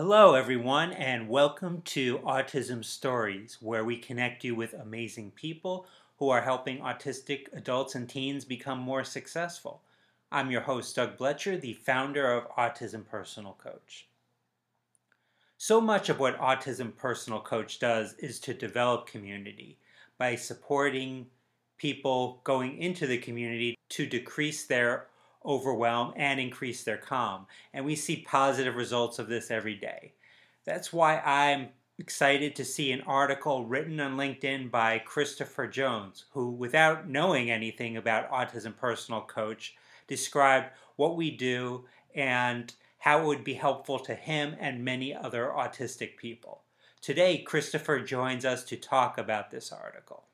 Hello, everyone, and welcome to Autism Stories, where we connect you with amazing people who are helping autistic adults and teens become more successful. I'm your host, Doug Blecher, the founder of Autism Personal Coach. So much of what Autism Personal Coach does is to develop community by supporting people going into the community to decrease their overwhelm, and increase their calm. And we see positive results of this every day. That's why I'm excited to see an article written on LinkedIn by Christopher Jones, who, without knowing anything about Autism Personal Coach, described what we do and how it would be helpful to him and many other autistic people. Today, Christopher joins us to talk about this article.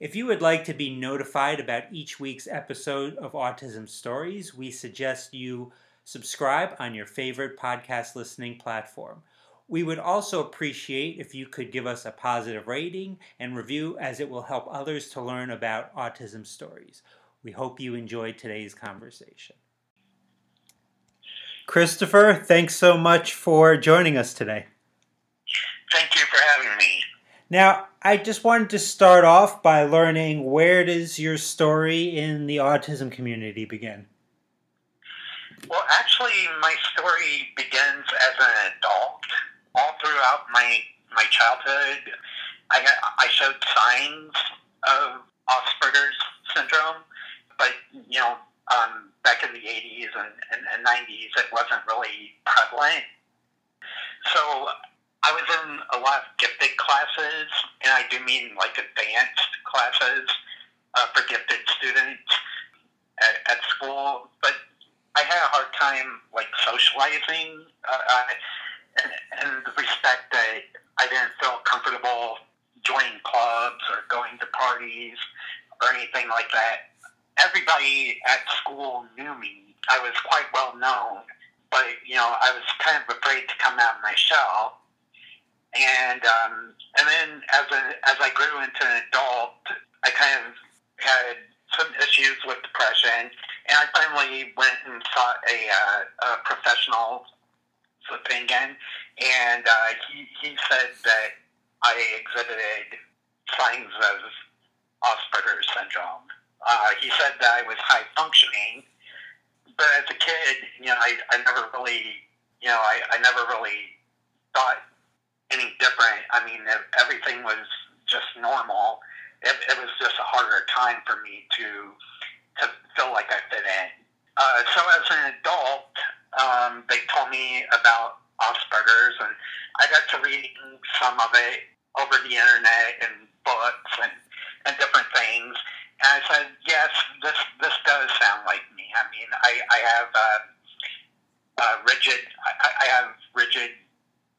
If you would like to be notified about each week's episode of Autism Stories, we suggest you subscribe on your favorite podcast listening platform. We would also appreciate if you could give us a positive rating and review, as it will help others to learn about autism stories. We hope you enjoyed today's conversation. Christopher, thanks so much for joining us today. Thank you for having me. Now, I just wanted to start off by learning where does your story in the autism community begin? Well, actually, my story begins as an adult. All throughout my my childhood, I I showed signs of Asperger's syndrome, but you know, um, back in the '80s and, and, and '90s, it wasn't really prevalent. A lot of gifted classes, and I do mean like advanced classes uh, for gifted students at, at school. But I had a hard time like socializing, uh, and, and the respect that I didn't feel comfortable joining clubs or going to parties or anything like that. Everybody at school knew me. I was quite well known, but you know I was kind of afraid to come out of my shell and um, and then as a, as I grew into an adult, I kind of had some issues with depression, and I finally went and sought a, uh, a professional opinion, and uh, he he said that I exhibited signs of Asperger's syndrome. Uh, he said that I was high functioning, but as a kid, you know, I, I never really, you know, I, I never really thought any different. I mean, everything was just normal. It, it was just a harder time for me to to feel like I fit in. Uh, so as an adult, um, they told me about Asperger's, and I got to reading some of it over the internet and books and, and different things. And I said, yes, this this does sound like me. I mean, I, I have uh, uh, rigid I, I have rigid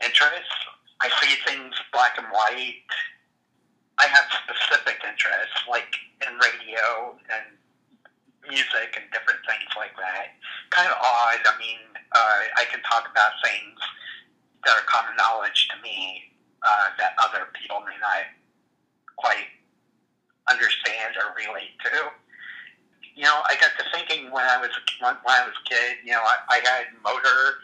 interests I see things black and white. I have specific interests, like in radio and music and different things like that. Kind of odd. I mean, uh, I can talk about things that are common knowledge to me uh, that other people may not quite understand or relate to. You know, I got to thinking when I was when I was a kid. You know, I, I had motor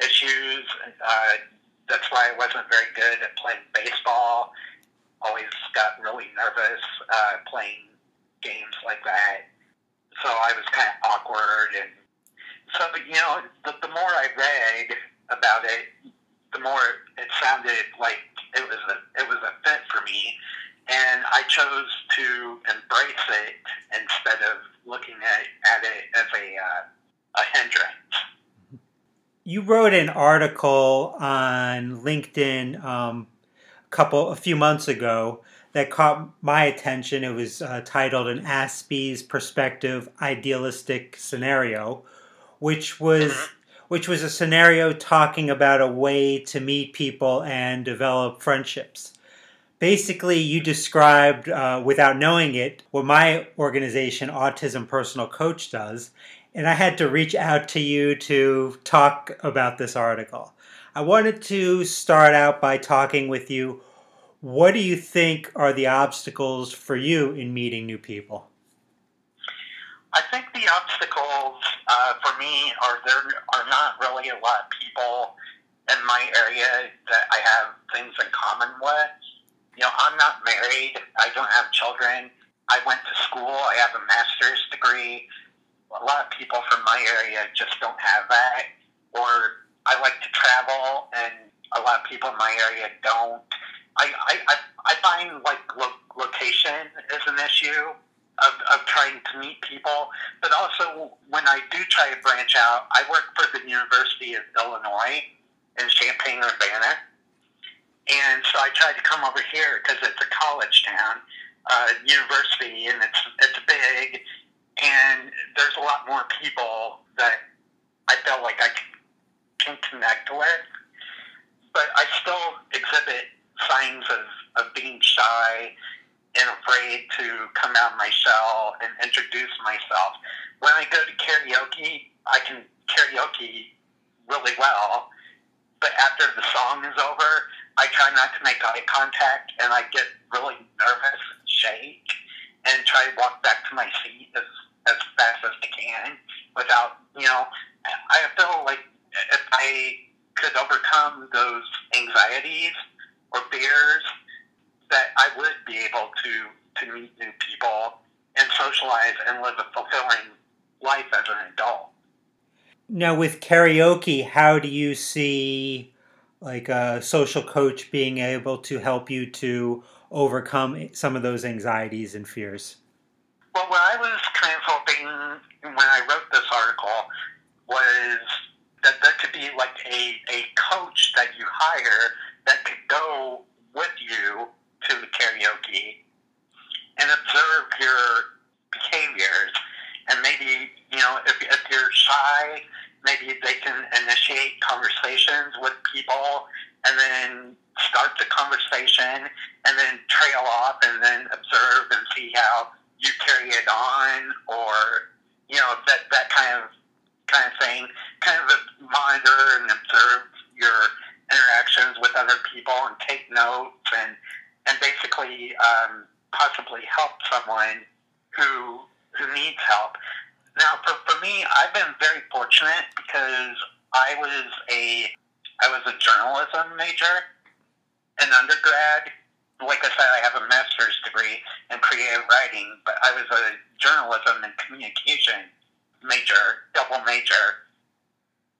issues. Uh, that's why I wasn't very good at playing baseball. Always got really nervous uh, playing games like that. So I was kind of awkward, and so you know, the, the more I read about it, the more it sounded like it was a it was a fit for me, and I chose to embrace it instead of looking at, at it as a uh, a hindrance you wrote an article on LinkedIn um, a couple a few months ago that caught my attention. It was uh, titled "An Aspie's Perspective Idealistic Scenario," which was which was a scenario talking about a way to meet people and develop friendships. Basically, you described, uh, without knowing it, what my organization, Autism Personal Coach, does, and I had to reach out to you to talk about this article. I wanted to start out by talking with you. What do you think are the obstacles for you in meeting new people? I think the obstacles uh, for me are there are not really a lot of people in my area that I have things in common with. You know, I'm not married. I don't have children. I went to school. I have a master's degree. A lot of people from my area just don't have that. Or I like to travel, and a lot of people in my area don't. I, I, I, I find like lo- location is an issue of, of trying to meet people, but also when I do try to branch out, I work for the University of Illinois in Champaign Urbana, and so I tried to come over here because it's a college town, uh, university, and it's it's big, and there's a lot more people that I felt like I can connect with, but I still exhibit signs of, of being shy and afraid to come out of my shell and introduce myself. When I go to karaoke, I can karaoke really well, but after the song is over, I try not to make eye contact and I get really nervous and shake and try to walk back to my seat as, as fast as I can without, you know, I feel like if I could overcome those anxieties or fears, that I would be able to, to meet new people and socialize and live a fulfilling life as an adult. Now, with karaoke, how do you see like a social coach being able to help you to overcome some of those anxieties and fears? Well, what I was hoping when I wrote this article was that there could be like a, a coach that you hire that could go with you to the karaoke and observe your behaviors. And maybe, you know, if, if you're shy, maybe they can initiate conversations with people and then start the conversation and then trail off and then observe and see how you carry it on or, you know, that, that kind of kind of thing, kind of monitor and observe your interactions with other people and take notes and and basically um, possibly help someone who who needs help. Now, for, for me, I've been very fortunate because I was a I was a journalism major in undergrad. Like I said, I have a master's degree in creative writing, but I was a journalism and communication major, double major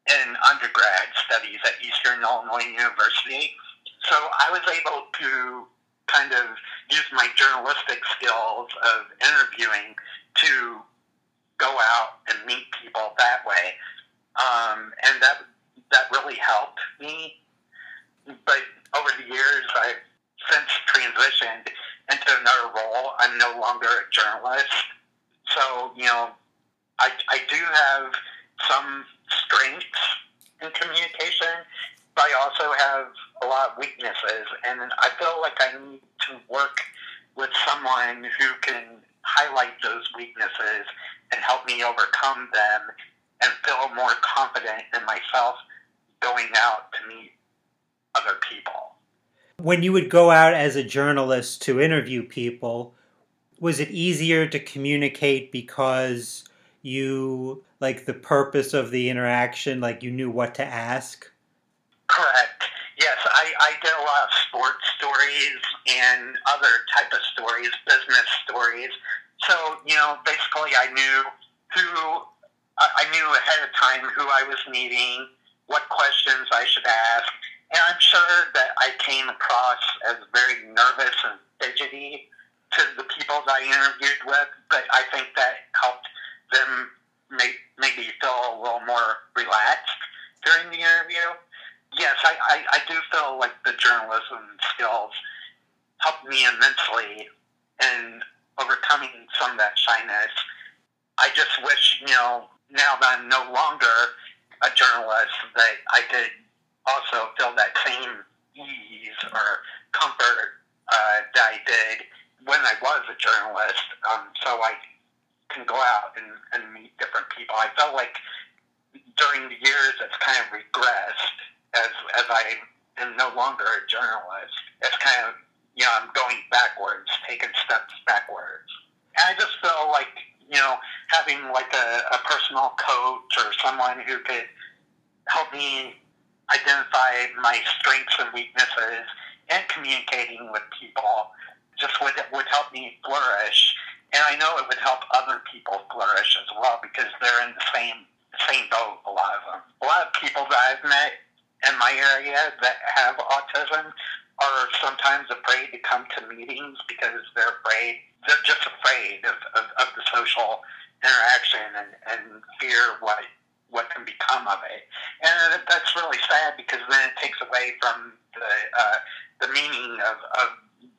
in undergrad studies at Eastern Illinois University. So I was able to kind of use my journalistic skills of interviewing to go out and meet people that way. Um, and that that really helped me. But over the years, I've since transitioned into another role. I'm no longer a journalist. So, you know, I, I do have some strengths in communication, but I also have a lot of weaknesses. And I feel like I need to work with someone who can highlight those weaknesses and help me overcome them and feel more confident in myself going out to meet other people. When you would go out as a journalist to interview people, was it easier to communicate because you like the purpose of the interaction like you knew what to ask? Correct. Yes i, I did a lot of sports stories and other type of stories business stories. So you know basically i knew who i knew ahead of time who i was meeting what questions i should ask and i'm sure that i came across as very nervous and fidgety to the people that i interviewed with but i think that helped them make maybe feel a little more relaxed during the interview. Yes, I, I, I do feel like the journalism skills helped me immensely in overcoming some of that shyness. I just wish, you know, now that I'm no longer a journalist, that I could also feel that same ease or comfort uh, that I did when I was a journalist. Um, so I can go out and, and meet different people. I felt like during the years it's kind of regressed as as I am no longer a journalist. It's kind of you know I'm going backwards, taking steps backwards. And I just feel like you know having like a, a personal coach or someone who could help me identify my strengths and weaknesses and communicating with people just would, would help me flourish. And I know it would help other people flourish as well because they're in the same same boat, a lot of them. A lot of people that I've met in my area that have autism are sometimes afraid to come to meetings because they're afraid, they're just afraid of, of, of the social interaction and, and fear what what can become of it. And that's really sad because then it takes away from the uh, the meaning of, of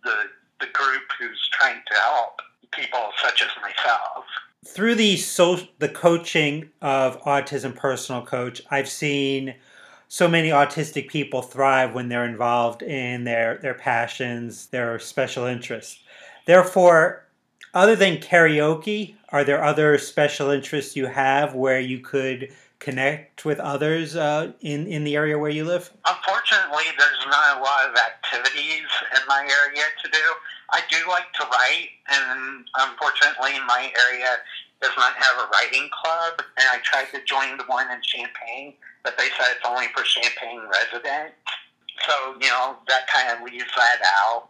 the the group who's trying to help people such as myself. Through the so the coaching of autism personal coach, I've seen so many autistic people thrive when they're involved in their their passions, their special interests. Therefore, other than karaoke, are there other special interests you have where you could connect with others uh, in in the area where you live? Unfortunately, there's not a lot of activities in my area to do. I do like to write, and unfortunately, my area does not have a writing club. And I tried to join the one in Champaign, but they said it's only for Champaign residents. So you know that kind of leaves that out.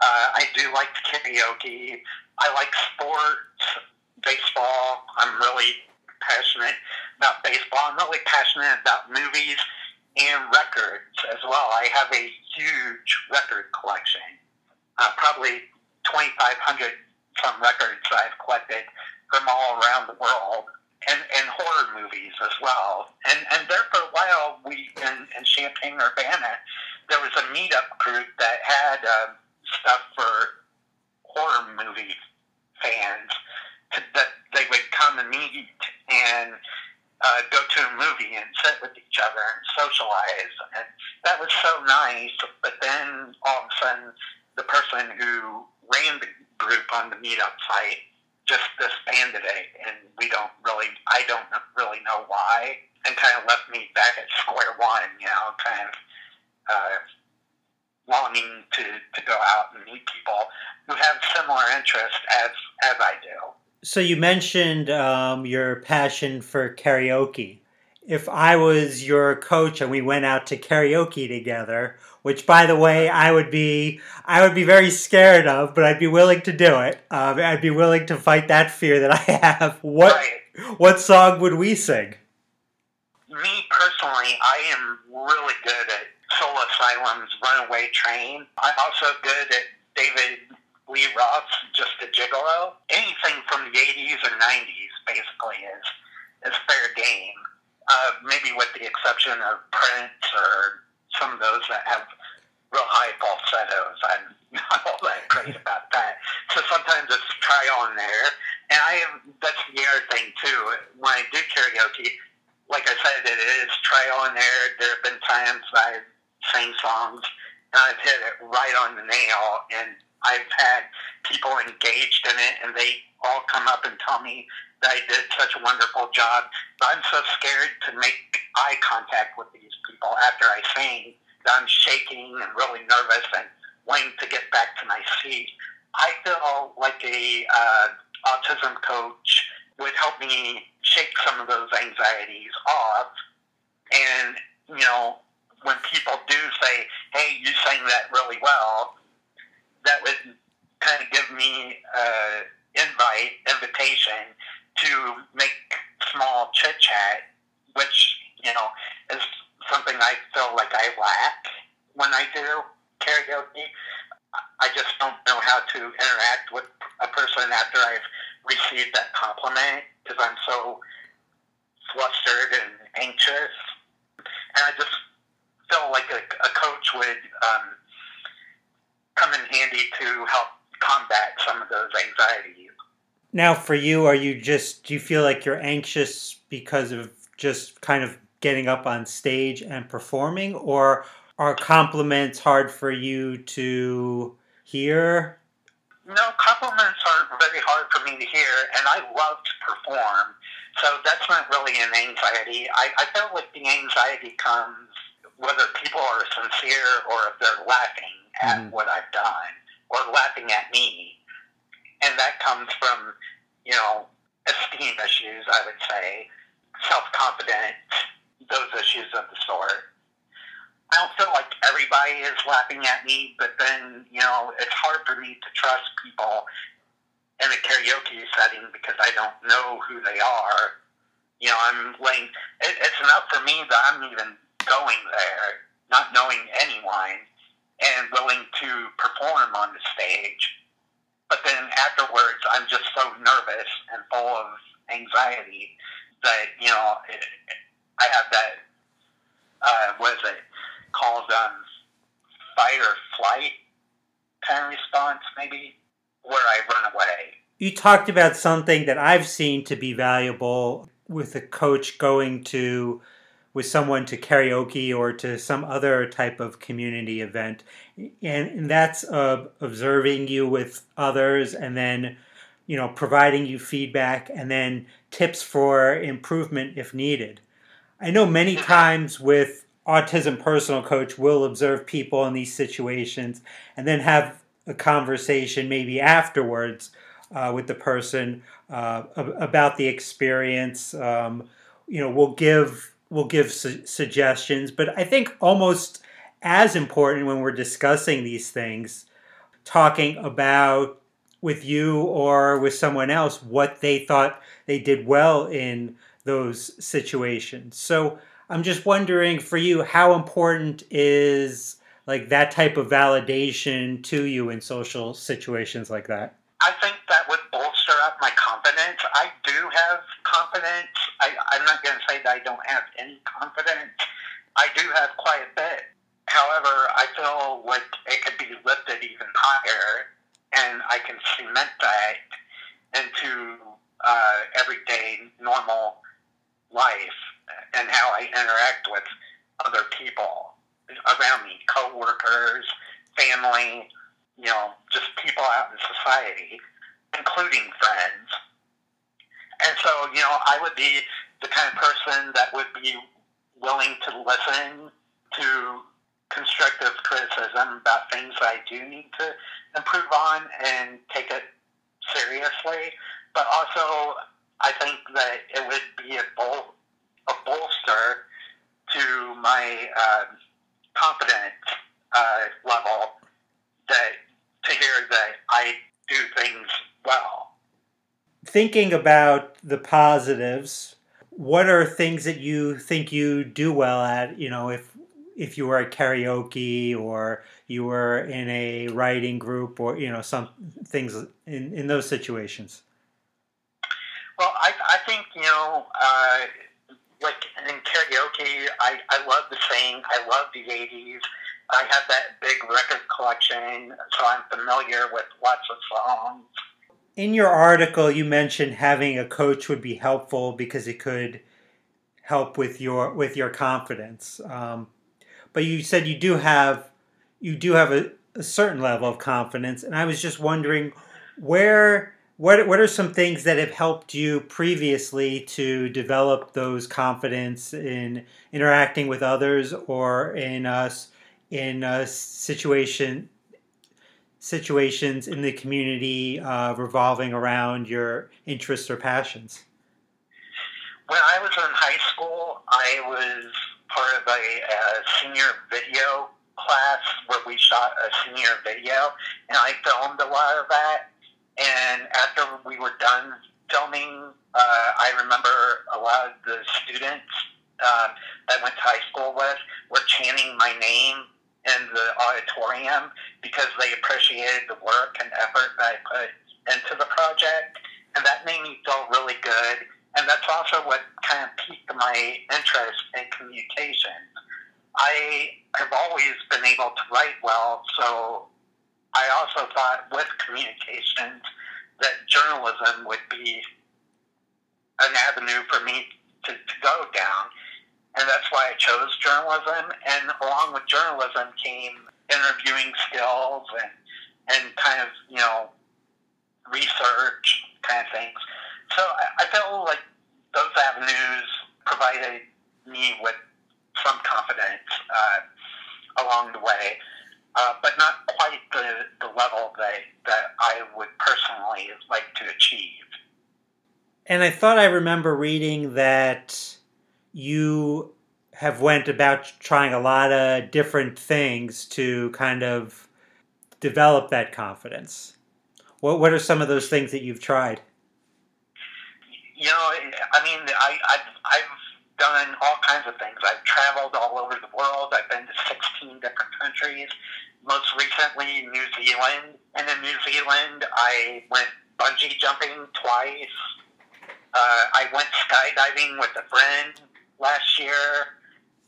Uh, I do like karaoke. I like sports, baseball. I'm really passionate about baseball. I'm really passionate about movies and records as well. I have a huge record collection, uh, probably 2,500 some records I've collected from all around the world, and, and horror movies as well. And and there for a while, we in, in Champaign Urbana, there was a meetup group that had uh, stuff for horror movie fans that they would come and meet and uh, go to a movie and sit with each other and socialize. And that was so nice. But then all of a sudden, the person who ran the group on the meetup site just disbanded it, and we don't really, I don't really know why, and kind of left me back at square one, you know, kind of uh, longing to, to go out and meet people who have similar interests as, as I do. So you mentioned um, your passion for karaoke. If I was your coach and we went out to karaoke together, which by the way I would be I would be very scared of, but I'd be willing to do it. Um, I'd be willing to fight that fear that I have. What right. what song would we sing? Me personally, I am really good at Soul Asylum's "Runaway Train." I'm also good at David Lee Roth's "Just a Gigolo." Anything from the '80s or '90s basically is is fair game. Uh, maybe with the exception of Prince or some of those that have real high falsettos. I'm not all that great about that. So sometimes it's try on there. And I am, that's the other thing too. When I do karaoke, like I said, it is try on there. There have been times I've sang songs and I've hit it right on the nail and I've had people engaged in it and they all come up and tell me that I did such a wonderful job. But I'm so scared to make eye contact with these people after I sing that I'm shaking and really nervous and wanting to get back to my seat. I feel like a uh, autism coach would help me shake some of those anxieties off. And, you know, when people do say, hey, you sang that really well, that would kind of give me an invite, invitation to make small chit chat, which, you know, is something I feel like I lack when I do karaoke. I just don't know how to interact with a person after I've received that compliment because I'm so flustered and anxious. And I just feel like a, a coach would um, come in handy to help combat some of those anxieties. Now, for you, are you just, do you feel like you're anxious because of just kind of getting up on stage and performing, or are compliments hard for you to hear? No, compliments aren't very hard for me to hear, and I love to perform. So that's not really an anxiety. I, I feel like the anxiety comes whether people are sincere or if they're laughing at mm-hmm. what I've done or laughing at me. And that comes from, you know, esteem issues, I would say, self confidence, those issues of the sort. I don't feel like everybody is laughing at me, but then, you know, it's hard for me to trust people in a karaoke setting because I don't know who they are. You know, I'm laying, it, it's enough for me that I'm even going there, not knowing anyone, and willing to perform on the stage. But then afterwards, I'm just so nervous and full of anxiety that, you know, it, I have that, uh, what is it, called um, fight or flight kind of response, maybe where I run away. You talked about something that I've seen to be valuable with a coach going to with someone to karaoke or to some other type of community event and, that's uh, observing you with others and then you know providing you feedback and then tips for improvement if needed i know many times with autism personal coach will observe people in these situations and then have a conversation maybe afterwards uh, with the person uh, about the experience. Um, you know, we'll give we'll give su- suggestions, but I think almost as important when we're discussing these things, talking about with you or with someone else what they thought they did well in those situations. So I'm just wondering for you, how important is like that type of validation to you in social situations like that? I think that would bolster up my confidence. I do have confidence. I, I'm not going to say that I don't have any confidence. I do have quite a bit. However, I feel like it could be lifted even higher, and I can cement that into uh, everyday normal life and how I interact with other people around me, coworkers, family, you know, just people out in society, including friends. And so, you know, I would be the kind of person that would be willing to listen to constructive criticism about things I do need to improve on and take it seriously. But also, I think that it would be a bol- a bolster to my uh, confidence uh, level that to hear that I do things well. Thinking about the positives, what are things that you think you do well at? You know, if if you were at karaoke or you were in a writing group or you know some things in in those situations. Well, I I think you know. Uh, like in karaoke, I, I love the sing. I love the 80s. I have that big record collection, so I'm familiar with lots of songs. In your article, you mentioned having a coach would be helpful because it could help with your with your confidence. Um, but you said you do have you do have a, a certain level of confidence, and I was just wondering where what what are some things that have helped you previously to develop those confidence in interacting with others or in us in a situation situations in the community uh, revolving around your interests or passions? When I was in high school, I was part of a, a senior video class where we shot a senior video, and I filmed a lot of that and after we were done filming, uh, I remember a lot of the students um, that I went to high school with were chanting my name in the auditorium because they appreciated the work and effort that I put into the project. And that made me feel really good. And that's also what kind of piqued my interest in communication. I have always been able to write well, so I also thought with communications that journalism would be an avenue for me to, to go down. And that's why I chose journalism. And along with journalism came interviewing skills and, and kind of, you know, research kind of things. So I, I felt like those avenues provided me with some confidence uh, along the way uh, but not quite the, the level that, that I would personally like to achieve. And I thought I remember reading that you have went about trying a lot of different things to kind of develop that confidence. What what are some of those things that you've tried? You know, I mean, I, I've I've done all kinds of things. I've traveled all over the world. I've been to 16 different countries. Most recently, New Zealand. And in New Zealand, I went bungee jumping twice. Uh, I went skydiving with a friend last year.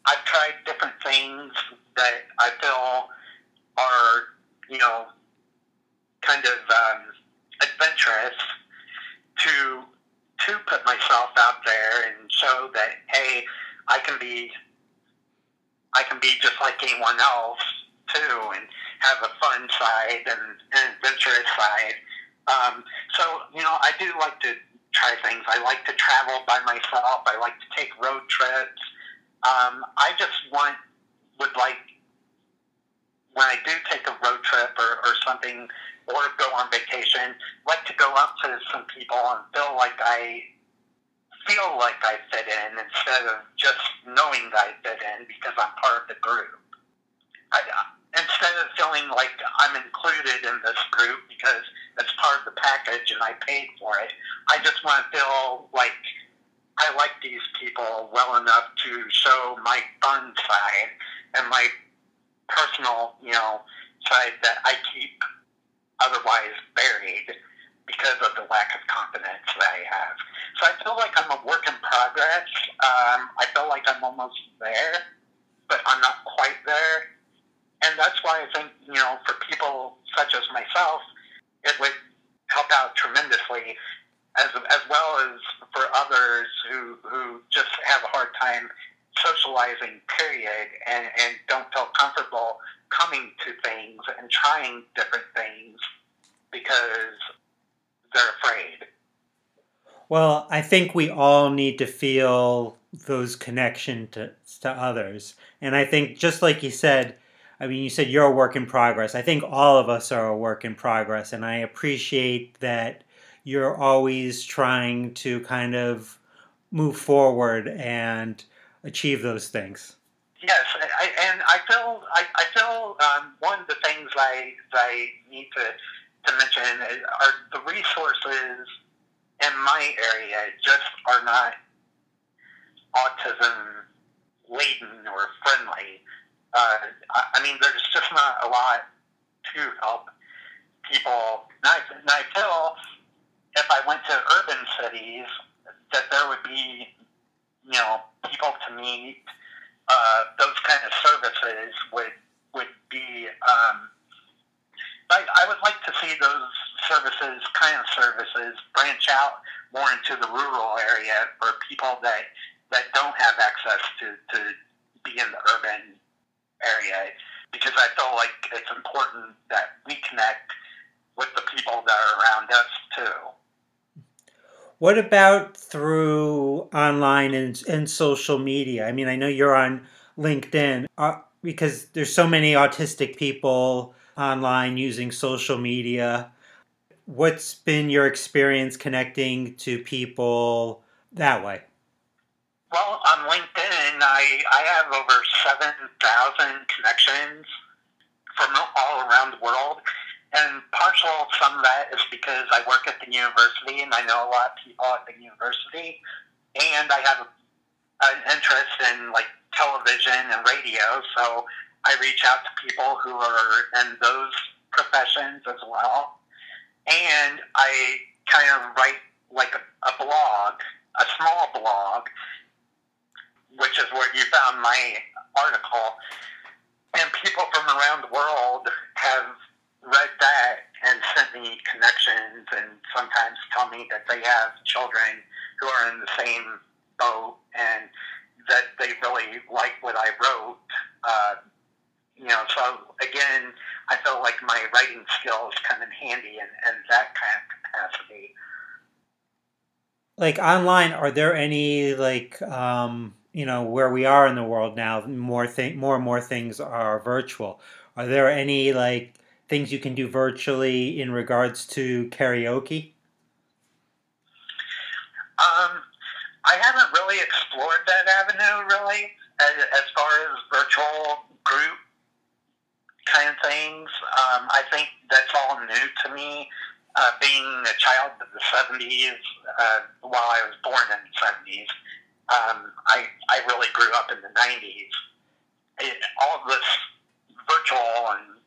I've tried different things that I feel are, you know, kind of um, adventurous to to put myself out there and show that hey, I can be I can be just like anyone else too, and have a fun side and an adventurous side. Um, so you know, I do like to try things. I like to travel by myself. I like to take road trips. Um, I just want would like when I do take a road trip or, or something or go on vacation, like to go up to some people and feel like I feel like I fit in instead of just knowing that I fit in because I'm part of the group. I, instead of feeling like I'm included in this group because it's part of the package and I paid for it, I just want to feel like I like these people well enough to show my fun side and my personal, you know, side that I keep otherwise buried because of the lack of confidence that I have. So I feel like I'm a work in progress. Um, I feel like I'm almost there, but I'm not quite there. And that's why I think, you know, for people such as myself, it would help out tremendously, as, as well as for others who, who just have a hard time socializing, period, and, and don't feel comfortable coming to things and trying different things because they're afraid. Well, I think we all need to feel those connections to, to others. And I think, just like you said, I mean, you said you're a work in progress. I think all of us are a work in progress. And I appreciate that you're always trying to kind of move forward and achieve those things. Yes, I, and I feel I, I feel um, one of the things I I need to to mention are the resources in my area just are not autism laden or friendly. Uh, I, I mean, there's just not a lot to help people. Now, now I feel if I went to urban cities, that there would be, you know, people to meet. Uh, those kind of services would would be um, I, I would like to see those services, kind of services, branch out more into the rural area for people that that don't have access to, to be in the urban area because I feel like it's important that we connect with the people that are around us too. What about through online and, and social media? I mean, I know you're on LinkedIn uh, because there's so many autistic people online using social media. What's been your experience connecting to people that way? Well, on LinkedIn, I, I have over 7,000 connections from all around the world. And partial some of that is because I work at the university and I know a lot of people at the university. And I have an interest in like television and radio. So I reach out to people who are in those professions as well. And I kind of write like a, a blog, a small blog, which is where you found my article. And people from around the world have read that and sent me connections and sometimes tell me that they have children who are in the same boat and that they really like what I wrote. Uh, you know, so again, I felt like my writing skills come in handy in, in that kind of capacity. Like online, are there any like um, you know where we are in the world now? More thing, more and more things are virtual. Are there any like things you can do virtually in regards to karaoke? Um, I haven't really explored that avenue really as, as far as virtual group kind of things, um, I think that's all new to me. Uh, being a child of the 70s, uh, while I was born in the 70s, um, I, I really grew up in the 90s. It, all this virtual and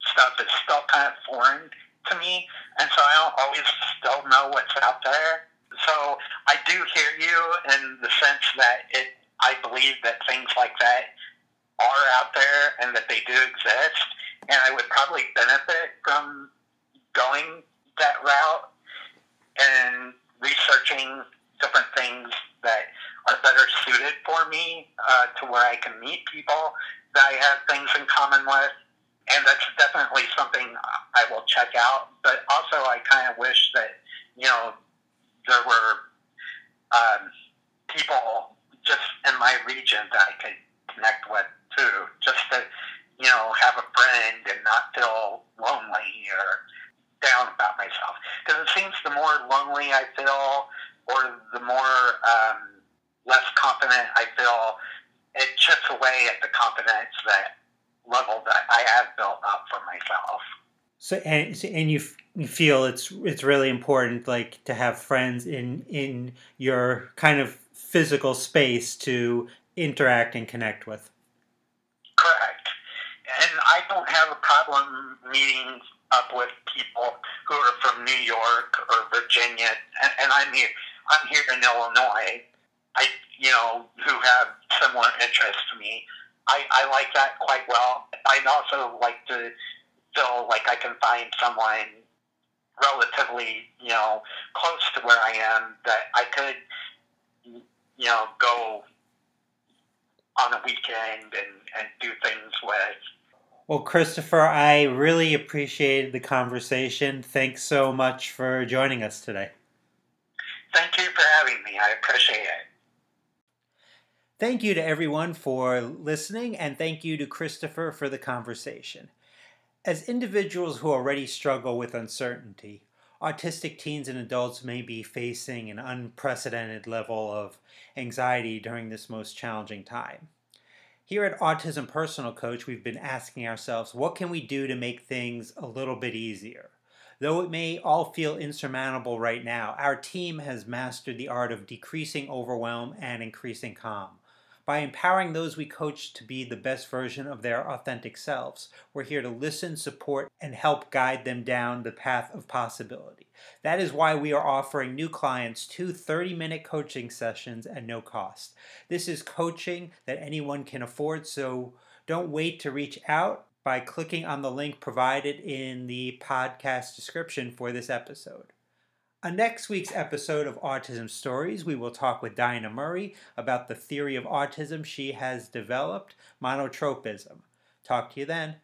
stuff is still kind of foreign to me, and so I don't always still know what's out there. So I do hear you in the sense that it. I believe that things like that are out there and that they do exist, and I would probably benefit from going that route and researching different things better suited for me uh, to where I can meet people that I have things in common with. And that's definitely something I will check out. But also, I kind of wish that, you know, there were um, people just in my region that I could connect with too, just to, you know, have a friend and not feel lonely or down about myself. Because it seems the more lonely I feel, or the more um, less confident I feel, it chips away at the confidence that level that I have built up for myself. So and and you you feel it's it's really important like to have friends in in your kind of physical space to interact and connect with. Correct. And I don't have a problem meeting up with people who are from New York or Virginia, and, and I'm here. I'm here in Illinois. I, you know, who have similar interests to me. I, I like that quite well. I'd also like to feel like I can find someone relatively, you know, close to where I am that I could, you know, go on a weekend and, and do things with. Well, Christopher, I really appreciated the conversation. Thanks so much for joining us today. Thank you for having me. I appreciate it. Thank you to everyone for listening, and thank you to Christopher for the conversation. As individuals who already struggle with uncertainty, autistic teens and adults may be facing an unprecedented level of anxiety during this most challenging time. Here at Autism Personal Coach, we've been asking ourselves what can we do to make things a little bit easier? Though it may all feel insurmountable right now, our team has mastered the art of decreasing overwhelm and increasing calm. By empowering those we coach to be the best version of their authentic selves, we're here to listen, support, and help guide them down the path of possibility. That is why we are offering new clients two 30 minute coaching sessions at no cost. This is coaching that anyone can afford, so don't wait to reach out by clicking on the link provided in the podcast description for this episode. On next week's episode of Autism Stories, we will talk with Dinah Murray about the theory of autism she has developed, monotropism. Talk to you then.